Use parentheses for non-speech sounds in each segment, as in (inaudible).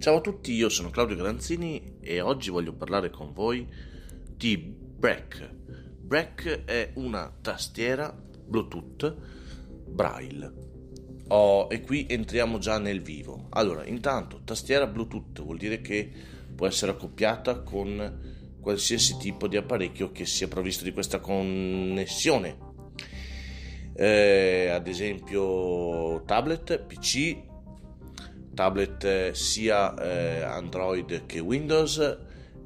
Ciao a tutti, io sono Claudio Granzini e oggi voglio parlare con voi di Break. Break è una tastiera Bluetooth Braille. Oh, e qui entriamo già nel vivo. Allora, intanto, tastiera Bluetooth vuol dire che può essere accoppiata con qualsiasi tipo di apparecchio che sia provvisto di questa connessione. Eh, ad esempio tablet, PC, tablet eh, sia eh, Android che Windows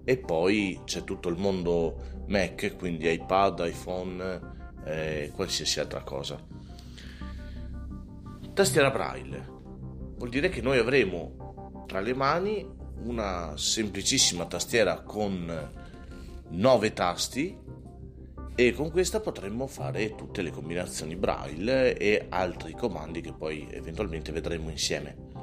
e poi c'è tutto il mondo Mac, quindi iPad, iPhone, eh, qualsiasi altra cosa. Tastiera Braille vuol dire che noi avremo tra le mani una semplicissima tastiera con 9 tasti e con questa potremmo fare tutte le combinazioni braille e altri comandi che poi eventualmente vedremo insieme.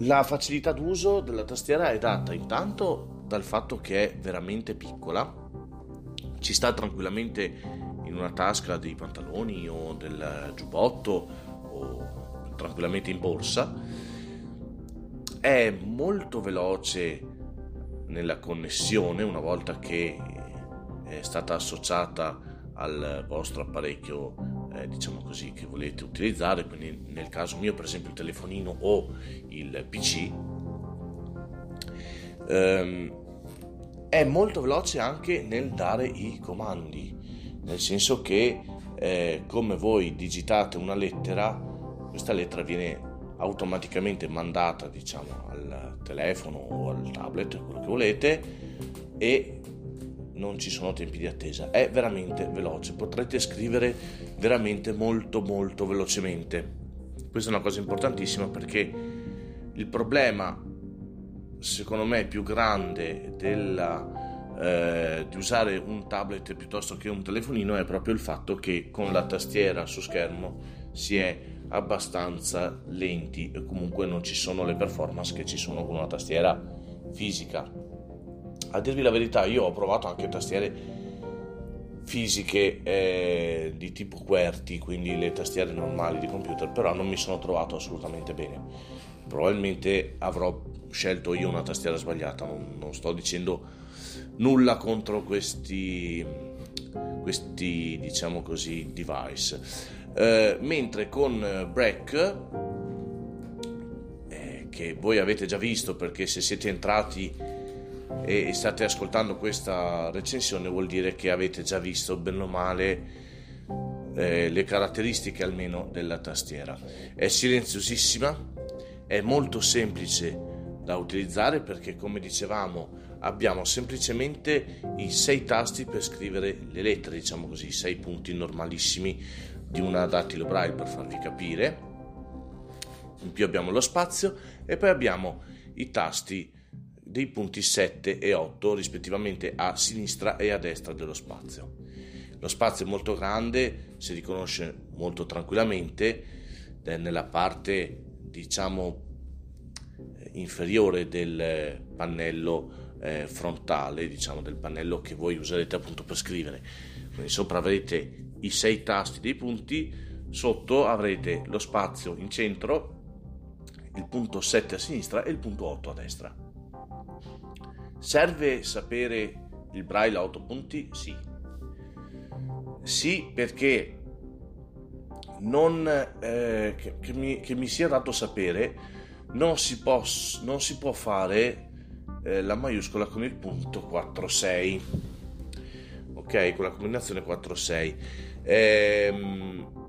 La facilità d'uso della tastiera è data intanto dal fatto che è veramente piccola, ci sta tranquillamente in una tasca dei pantaloni o del giubbotto o tranquillamente in borsa, è molto veloce nella connessione una volta che è stata associata al vostro apparecchio eh, diciamo così che volete utilizzare quindi nel caso mio per esempio il telefonino o il pc ehm, è molto veloce anche nel dare i comandi nel senso che eh, come voi digitate una lettera questa lettera viene automaticamente mandata diciamo al telefono o al tablet quello che volete e non ci sono tempi di attesa, è veramente veloce, potrete scrivere veramente molto molto velocemente. Questa è una cosa importantissima perché il problema secondo me più grande della, eh, di usare un tablet piuttosto che un telefonino è proprio il fatto che con la tastiera su schermo si è abbastanza lenti e comunque non ci sono le performance che ci sono con una tastiera fisica a dirvi la verità, io ho provato anche tastiere fisiche eh, di tipo QWERTY, quindi le tastiere normali di computer, però non mi sono trovato assolutamente bene. Probabilmente avrò scelto io una tastiera sbagliata, non, non sto dicendo nulla contro questi, questi diciamo così, device. Eh, mentre con Break, eh, che voi avete già visto perché se siete entrati e state ascoltando questa recensione vuol dire che avete già visto bene o male eh, le caratteristiche almeno della tastiera. È silenziosissima, è molto semplice da utilizzare perché come dicevamo abbiamo semplicemente i sei tasti per scrivere le lettere, diciamo così, sei punti normalissimi di una dattilo braille per farvi capire. In più abbiamo lo spazio e poi abbiamo i tasti dei punti 7 e 8 rispettivamente a sinistra e a destra dello spazio. Lo spazio è molto grande, si riconosce molto tranquillamente eh, nella parte diciamo eh, inferiore del pannello eh, frontale, diciamo del pannello che voi userete appunto per scrivere. Quindi sopra avrete i sei tasti dei punti, sotto avrete lo spazio in centro, il punto 7 a sinistra e il punto 8 a destra. Serve sapere il braille a 8 punti? Sì. Sì, perché non, eh, che, che, mi, che, mi, sia dato sapere, non si, pos, non si può fare eh, la maiuscola con il punto 4-6. Ok, con la combinazione 4-6. Ehm,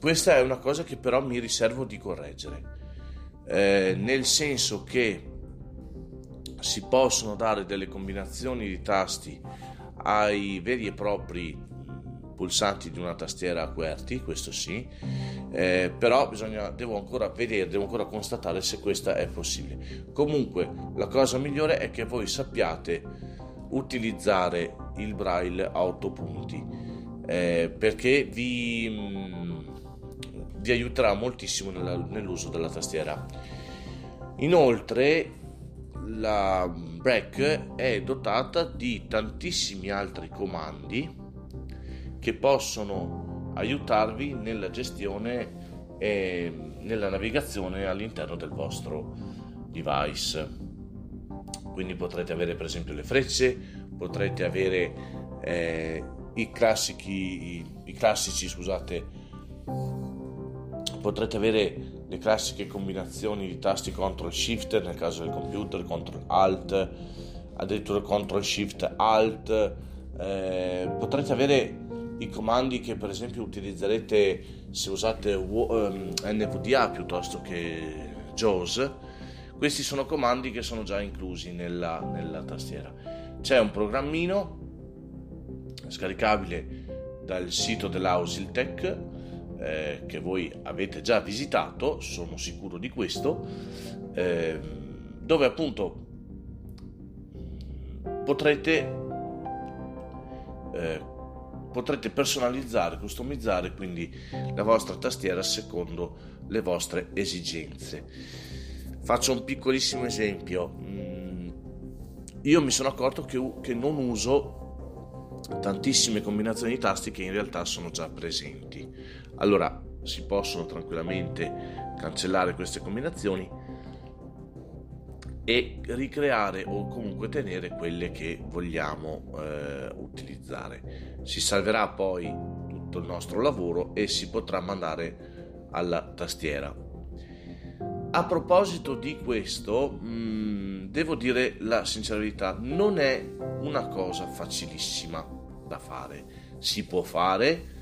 questa è una cosa che però mi riservo di correggere. Eh, nel senso che si possono dare delle combinazioni di tasti ai veri e propri pulsanti di una tastiera a QWERTY, questo sì, eh, però bisogna, devo ancora vedere, devo ancora constatare se questa è possibile. Comunque la cosa migliore è che voi sappiate utilizzare il braille a 8 punti eh, perché vi, mm, vi, aiuterà moltissimo nella, nell'uso della tastiera. Inoltre la Break è dotata di tantissimi altri comandi che possono aiutarvi nella gestione e nella navigazione all'interno del vostro device. Quindi potrete avere per esempio le frecce, potrete avere eh, i, classici, i, i classici, scusate, potrete avere le classiche combinazioni di tasti CTRL SHIFT nel caso del computer, CTRL ALT, addirittura CTRL SHIFT ALT. Eh, potrete avere i comandi che per esempio utilizzerete se usate um, NVDA piuttosto che JAWS. Questi sono comandi che sono già inclusi nella, nella tastiera. C'è un programmino scaricabile dal sito dell'Ausiltech eh, che voi avete già visitato, sono sicuro di questo, eh, dove appunto potrete, eh, potrete personalizzare, customizzare quindi la vostra tastiera secondo le vostre esigenze. Faccio un piccolissimo esempio. Mm, io mi sono accorto che, che non uso tantissime combinazioni di tasti che in realtà sono già presenti. Allora si possono tranquillamente cancellare queste combinazioni e ricreare o comunque tenere quelle che vogliamo eh, utilizzare. Si salverà poi tutto il nostro lavoro e si potrà mandare alla tastiera. A proposito di questo, mh, mm, devo dire la sincerità, non è una cosa facilissima da fare. Si può fare,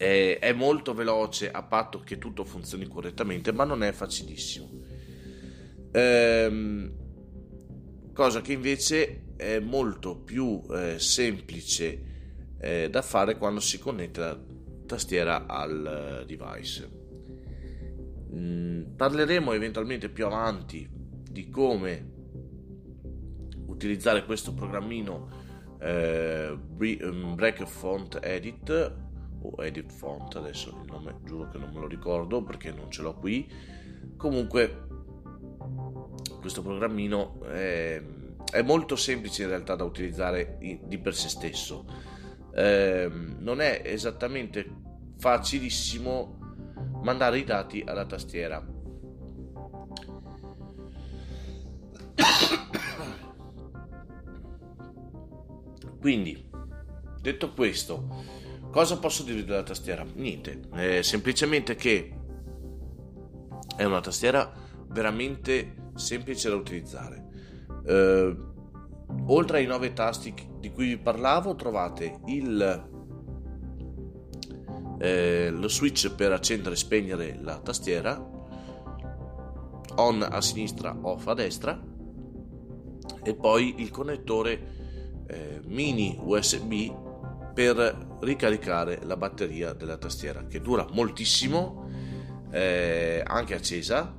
è, è molto veloce a patto che tutto funzioni correttamente, ma non è facilissimo. Ehm, cosa che invece è molto più eh, semplice eh, da fare quando si connette la tastiera al device. Mm, parleremo eventualmente più avanti di come utilizzare questo programmino eh, mm, Break Edit o Edit Font, adesso il nome giuro che non me lo ricordo perché non ce l'ho qui. Comunque questo programmino è, è molto semplice in realtà da utilizzare di per sé stesso. Eh, non è esattamente facilissimo mandare i dati alla tastiera. (coughs) Quindi, detto questo, Cosa posso dire della tastiera? Niente, è semplicemente che è una tastiera veramente semplice da utilizzare. Eh, oltre ai nove tasti di cui vi parlavo, trovate il, eh, lo switch per accendere e spegnere la tastiera, on a sinistra, off a destra, e poi il connettore eh, mini USB per ricaricare la batteria della tastiera che dura moltissimo eh, anche accesa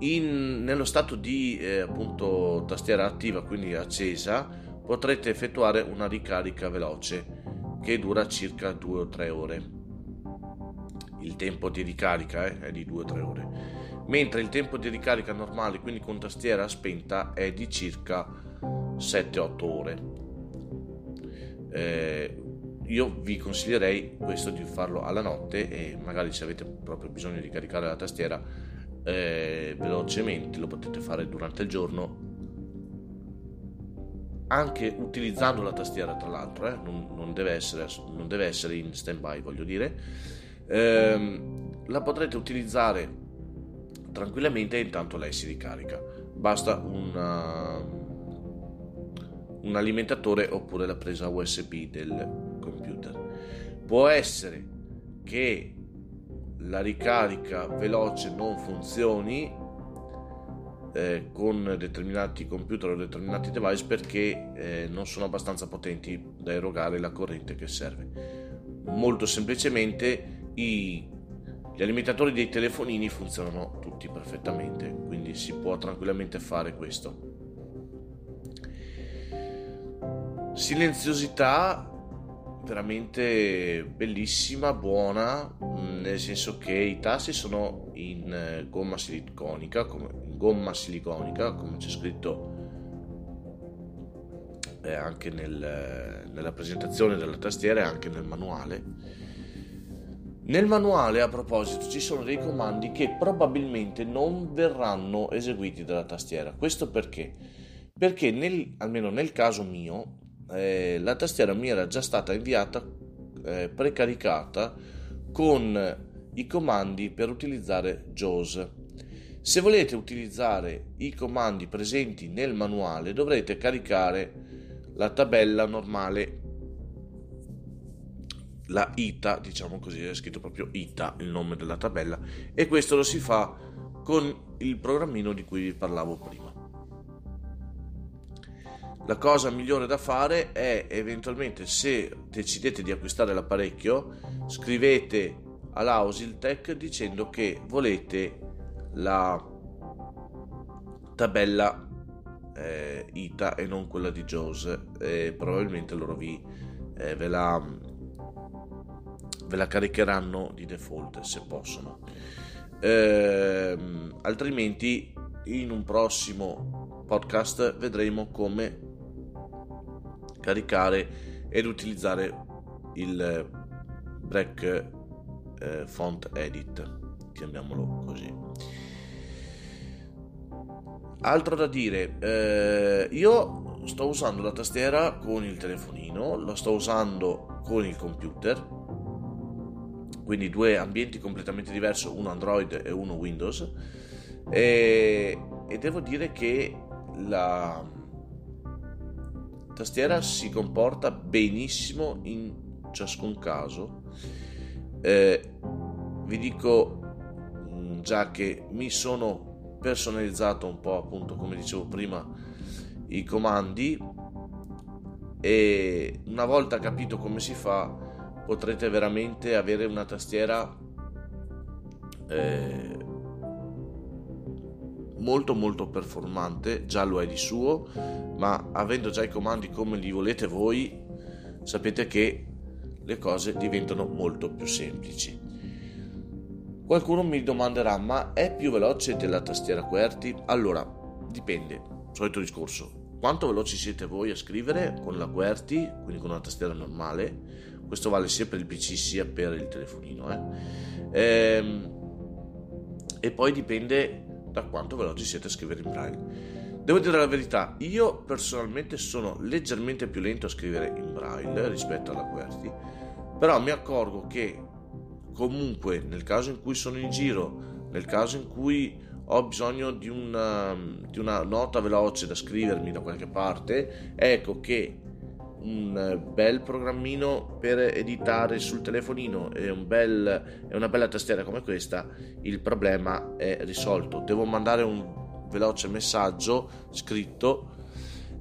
in, nello stato di eh, appunto tastiera attiva quindi accesa potrete effettuare una ricarica veloce che dura circa 2 o 3 ore. Il tempo di ricarica eh, è di 2 o 3 ore. Mentre il tempo di ricarica normale quindi con tastiera spenta è di circa 7-8 ore eh, io vi consiglierei questo di farlo alla notte e magari se avete proprio bisogno di caricare la tastiera eh, velocemente lo potete fare durante il giorno anche utilizzando la tastiera tra l'altro eh, non, non, deve essere, non, deve essere, in stand by voglio dire. Eh, la potrete utilizzare tranquillamente e intanto lei si ricarica. Basta una un alimentatore oppure la presa USB del computer. Può essere che la ricarica veloce non funzioni eh, con determinati computer o determinati device perché eh, non sono abbastanza potenti da erogare la corrente che serve. Molto semplicemente i, gli alimentatori dei telefonini funzionano tutti perfettamente, quindi si può tranquillamente fare questo. Silenziosità veramente bellissima, buona, mm, nel senso che i tasti sono in eh, gomma siliconica, come, in gomma siliconica, come c'è scritto eh, anche nel, nella presentazione della tastiera e anche nel manuale. Nel manuale, a proposito, ci sono dei comandi che probabilmente non verranno eseguiti dalla tastiera. Questo perché? Perché nel, almeno nel caso mio, eh, la tastiera mi era già stata inviata eh, precaricata con i comandi per utilizzare JAWS. Se volete utilizzare i comandi presenti nel manuale dovrete caricare la tabella normale, la ITA, diciamo così, è scritto proprio ITA il nome della tabella e questo lo si fa con il programmino di cui vi parlavo prima. La cosa migliore da fare è eventualmente se decidete di acquistare l'apparecchio, scrivete all'Ausiltech dicendo che volete la tabella eh, ITA e non quella di JAWS e probabilmente loro vi, eh, ve, la, ve la caricheranno di default se possono. Eh, altrimenti in un prossimo podcast vedremo come caricare ed utilizzare il break eh, font edit chiamiamolo così. Altro da dire eh, io sto usando la tastiera con il telefonino lo sto usando con il computer quindi due ambienti completamente diversi uno android e uno windows e, e devo dire che la tastiera si comporta benissimo in ciascun caso. Eh, vi dico mm, già che mi sono personalizzato un po' appunto come dicevo prima i comandi e una volta capito come si fa potrete veramente avere una tastiera eh, molto molto performante, già lo è di suo, ma avendo già i comandi come li volete voi, sapete che le cose diventano molto più semplici. Qualcuno mi domanderà, ma è più veloce della tastiera QWERTY? Allora, dipende, solito discorso. Quanto veloci siete voi a scrivere con la QWERTY, quindi con una tastiera normale? Questo vale sia per il PC sia per il telefonino. Eh? Ehm, e poi dipende da quanto veloci siete a scrivere in braille. Devo dire la verità, io personalmente sono leggermente più lento a scrivere in braille rispetto alla QWERTY, però mi accorgo che comunque nel caso in cui sono in giro, nel caso in cui ho bisogno di una, di una nota veloce da scrivermi da qualche parte, ecco che un bel programmino per editare sul telefonino e, un bel, e una bella tastiera come questa, il problema è risolto. Devo mandare un veloce messaggio scritto,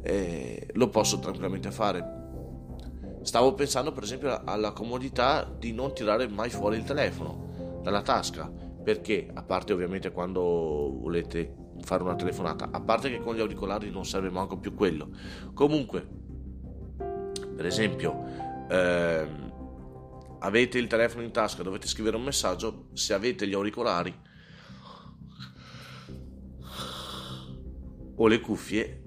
eh, lo posso tranquillamente fare. Stavo pensando per esempio alla comodità di non tirare mai fuori il telefono dalla tasca, perché a parte ovviamente quando volete fare una telefonata, a parte che con gli auricolari non serve manco più quello. Comunque, per esempio, ehm, avete il telefono in tasca, dovete scrivere un messaggio, se avete gli auricolari o le cuffie,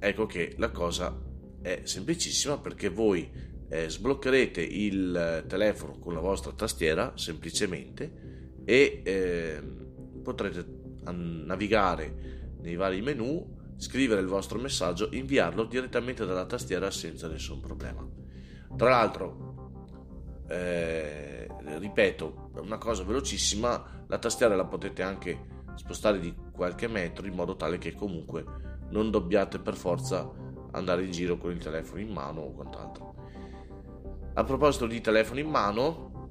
ecco che la cosa è semplicissima perché voi eh, sbloccherete il telefono con la vostra tastiera semplicemente e eh, potrete navigare nei vari menu scrivere il vostro messaggio, inviarlo direttamente dalla tastiera senza nessun problema. Tra l'altro, eh, ripeto, una cosa velocissima, la tastiera la potete anche spostare di qualche metro in modo tale che comunque non dobbiate per forza andare in giro con il telefono in mano o quant'altro. A proposito di telefono in mano,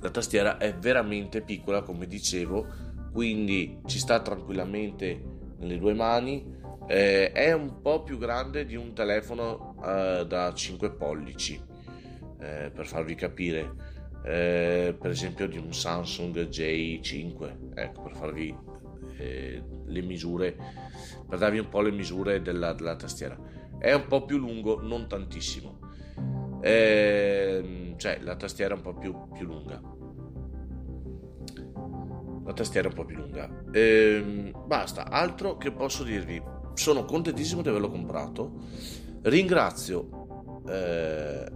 la tastiera è veramente piccola, come dicevo, quindi ci sta tranquillamente nelle due mani. Eh, è un po' più grande di un telefono eh, da 5 pollici, eh, per farvi capire. Eh, per esempio di un Samsung J5, ecco, per farvi eh, le misure, per darvi un po' le misure della, della tastiera. È un po' più lungo, non tantissimo. Ehm, cioè la tastiera è un po' più, più lunga la tastiera un po' più lunga. Ehm, basta, altro che posso dirvi. Sono contentissimo di averlo comprato. Ringrazio eh,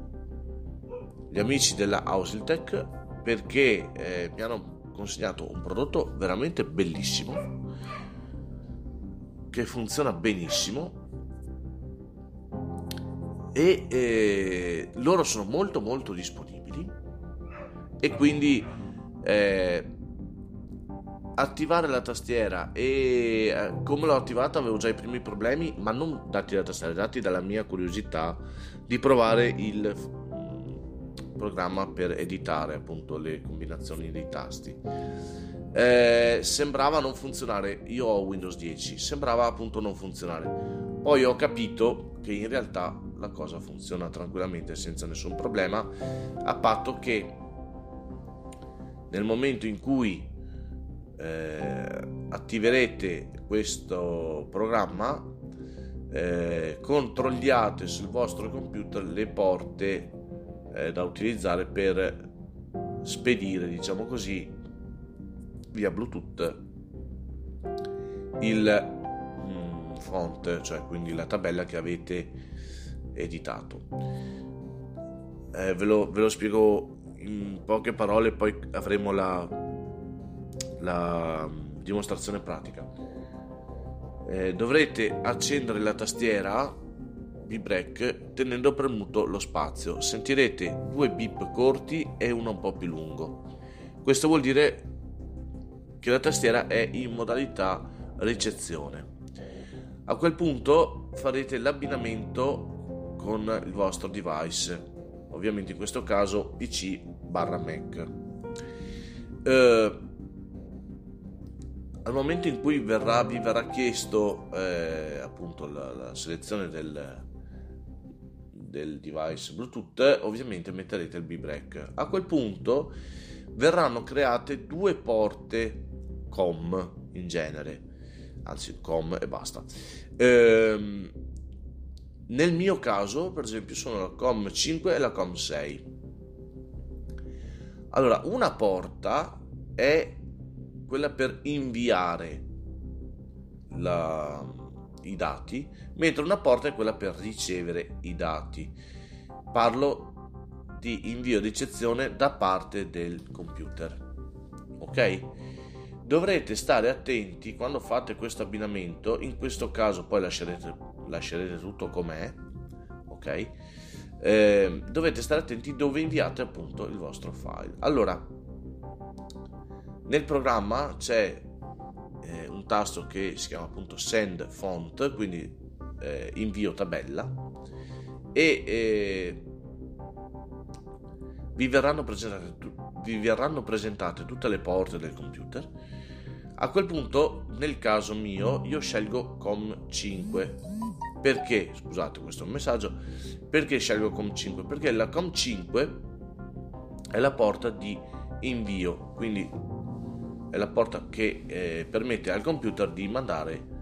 gli amici della Ausiltech perché eh, mi hanno consegnato un prodotto veramente bellissimo che funziona benissimo e eh, loro sono molto molto disponibili e quindi eh, attivare la tastiera e eh, come l'ho attivata avevo già i primi problemi ma non dati dalla tastiera dati dalla mia curiosità di provare il mm, programma per editare appunto le combinazioni dei tasti. Eh, sembrava non funzionare. Io ho Windows 10 sembrava appunto non funzionare. Poi ho capito che in realtà la cosa funziona tranquillamente senza nessun problema a patto che nel momento in cui eh, attiverete questo programma eh, controlliate sul vostro computer le porte eh, da utilizzare per spedire diciamo così via bluetooth il mm, font cioè quindi la tabella che avete editato. Eh, ve, lo, ve lo spiego in poche parole poi avremo la, la dimostrazione pratica. Eh, dovrete accendere la tastiera B-Break tenendo premuto lo spazio. Sentirete due bip corti e uno un po' più lungo. Questo vuol dire che la tastiera è in modalità ricezione. A quel punto farete l'abbinamento con il vostro device ovviamente in questo caso PC barra Mac. Eh, al momento in cui verrà, vi verrà chiesto eh, appunto la, la, selezione del, del device Bluetooth, ovviamente metterete il B-Break. A quel punto verranno create due porte COM in genere, anzi COM e basta. Ehm, nel mio caso, per esempio, sono la COM 5 e la COM 6. Allora, una porta è quella per inviare la, i dati, mentre una porta è quella per ricevere i dati. Parlo di invio di eccezione da parte del computer. Ok? Dovrete stare attenti quando fate questo abbinamento, in questo caso poi lascerete lascerete tutto com'è, ok? Eh, dovete stare attenti dove inviate appunto il vostro file. Allora, nel programma c'è eh, un tasto che si chiama appunto send font, quindi eh, invio tabella e eh, vi verranno, vi verranno presentate tutte le porte del computer. A quel punto, nel caso mio, io scelgo COM5 perché, scusate, questo messaggio, perché scelgo COM5? Perché la COM5 è la porta di invio, quindi è la porta che eh, permette al computer di mandare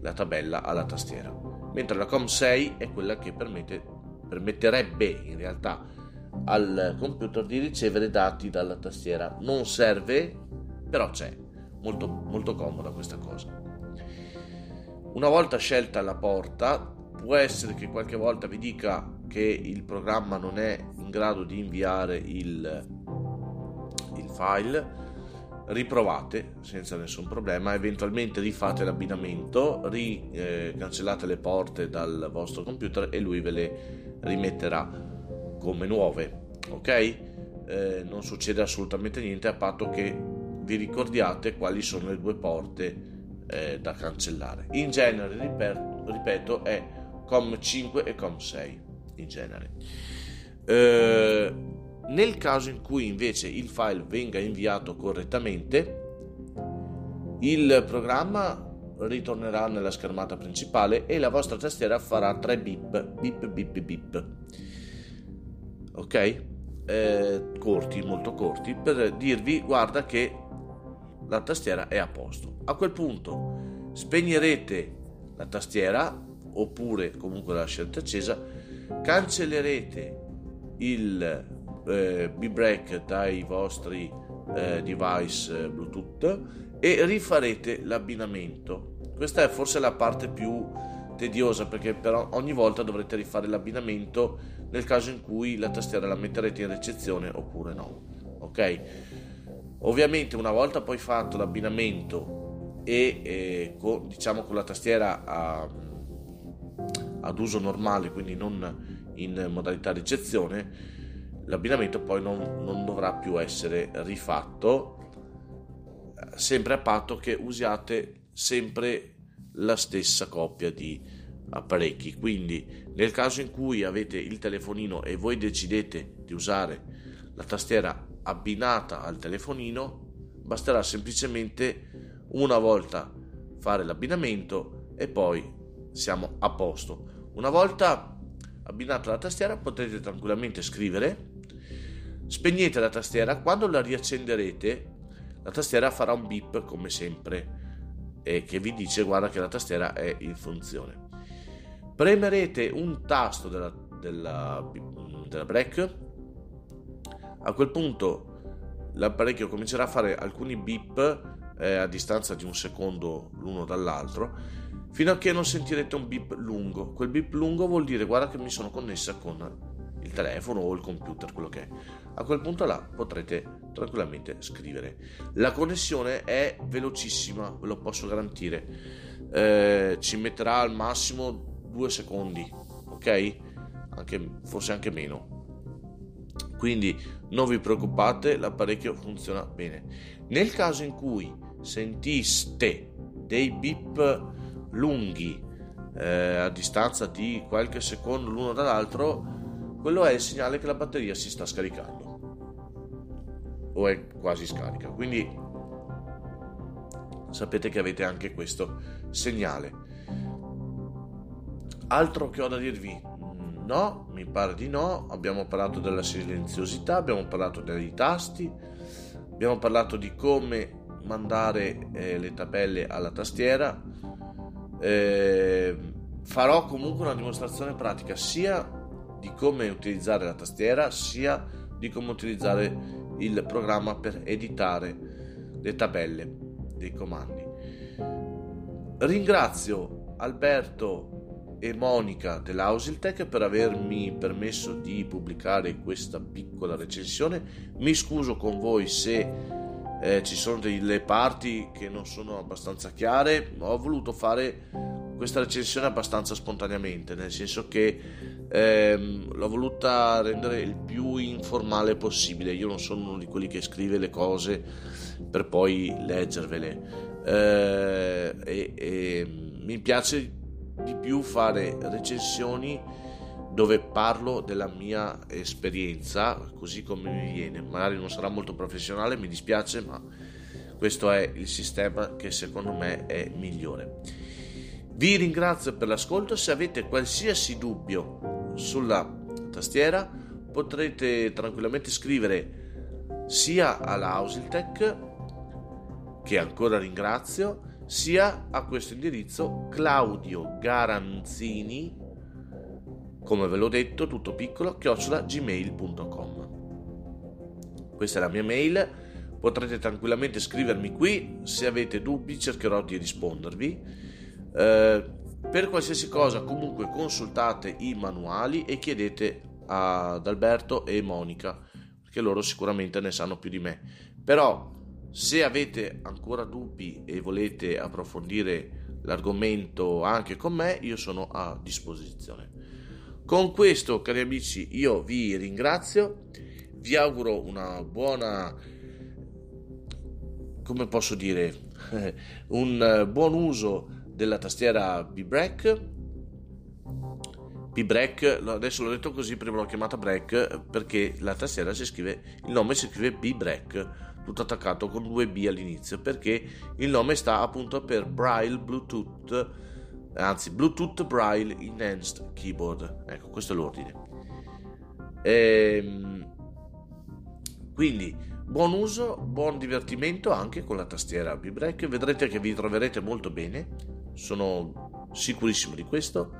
la tabella alla tastiera, mentre la COM6 è quella che permette, permetterebbe in realtà al computer di ricevere dati dalla tastiera. Non serve, però c'è. Molto, molto comoda questa cosa. Una volta scelta la porta, può essere che qualche volta vi dica che il programma non è in grado di inviare il, il file, riprovate senza nessun problema, eventualmente rifate l'abbinamento, ri, eh, le porte dal vostro computer e lui ve le rimetterà come nuove, ok? Eh, non succede assolutamente niente a patto che vi ricordiate quali sono le due porte eh, da cancellare. In genere, ripeto, è COM5 e COM6 in genere. Eh, nel caso in cui invece il file venga inviato correttamente, il programma ritornerà nella schermata principale e la vostra tastiera farà 3 bip, bip bip bip. Ok? Eh, corti, molto corti, per dirvi guarda che la tastiera è a posto. A quel punto spegnerete la tastiera oppure comunque la lasciate accesa, cancellerete il eh, B-Break dai vostri eh, device eh, Bluetooth e rifarete l'abbinamento. Questa è forse la parte più tediosa perché però ogni volta dovrete rifare l'abbinamento nel caso in cui la tastiera la metterete in ricezione oppure no. ok? Ovviamente una volta poi fatto l'abbinamento e eh, con, diciamo con la tastiera a, ad uso normale, quindi non in modalità ricezione, l'abbinamento poi non, non dovrà più essere rifatto sempre a patto che usiate sempre la stessa coppia di apparecchi. Quindi nel caso in cui avete il telefonino e voi decidete di usare la tastiera abbinata al telefonino basterà semplicemente una volta fare l'abbinamento e poi siamo a posto. Una volta abbinata la tastiera potete tranquillamente scrivere spegnete la tastiera quando la riaccenderete la tastiera farà un beep come sempre e che vi dice guarda che la tastiera è in funzione. Premerete un tasto della, della, della break, a quel punto l'apparecchio comincerà a fare alcuni beep eh, a distanza di un secondo l'uno dall'altro fino a che non sentirete un beep lungo. Quel beep lungo vuol dire guarda che mi sono connessa con telefono o il computer, quello che è. A quel punto là potrete tranquillamente scrivere. La connessione è velocissima, ve lo posso garantire. Eh, ci metterà al massimo due secondi, ok? Anche, forse anche meno. Quindi non vi preoccupate, l'apparecchio funziona bene. Nel caso in cui sentiste dei beep lunghi eh, a distanza di qualche secondo l'uno dall'altro, quello è il segnale che la batteria si sta scaricando o è quasi scarica. Quindi sapete che avete anche questo segnale. Altro che ho da dirvi? No, mi pare di no. Abbiamo parlato della silenziosità, abbiamo parlato dei tasti, abbiamo parlato di come mandare eh, le tabelle alla tastiera. Eh, farò comunque una dimostrazione pratica sia di come utilizzare la tastiera sia di come utilizzare il programma per editare le tabelle dei comandi. Ringrazio Alberto e Monica dell'Ausiltech per avermi permesso di pubblicare questa piccola recensione. Mi scuso con voi se eh, ci sono delle parti che non sono abbastanza chiare, ho voluto fare questa recensione abbastanza spontaneamente, nel senso che ehm, l'ho voluta rendere il più informale possibile. Io non sono uno di quelli che scrive le cose per poi leggervele. Eh, e, e mi piace di più fare recensioni dove parlo della mia esperienza così come mi viene. Magari non sarà molto professionale, mi dispiace, ma questo è il sistema che secondo me è migliore. Vi ringrazio per l'ascolto, se avete qualsiasi dubbio sulla tastiera potrete tranquillamente scrivere sia alla Ausiltech che ancora ringrazio sia a questo indirizzo Claudio Garanzini come ve l'ho detto tutto piccolo chiocciola gmail.com questa è la mia mail. Potrete tranquillamente scrivermi qui. Se avete dubbi cercherò di rispondervi eh, per qualsiasi cosa comunque consultate i manuali e chiedete ad Alberto e Monica perché loro sicuramente ne sanno più di me. Però se avete ancora dubbi e volete approfondire l'argomento anche con me io sono a disposizione. Con questo cari amici io vi ringrazio. Vi auguro una buona come posso dire (laughs) un buon uso della tastiera B-Break. B-Break, adesso l'ho detto così, prima l'ho chiamata Break perché la tastiera si scrive, il nome si scrive B-Break, tutto attaccato con due B all'inizio, perché il nome sta appunto per Braille Bluetooth, anzi Bluetooth Braille Enhanced Keyboard. Ecco, questo è l'ordine. Ehm, quindi buon uso, buon divertimento anche con la tastiera B-Break, vedrete che vi troverete molto bene sono sicurissimo di questo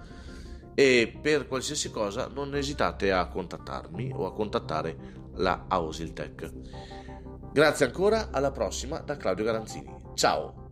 e per qualsiasi cosa non esitate a contattarmi o a contattare la Ausiltech. Grazie ancora, alla prossima da Claudio Garanzini. Ciao!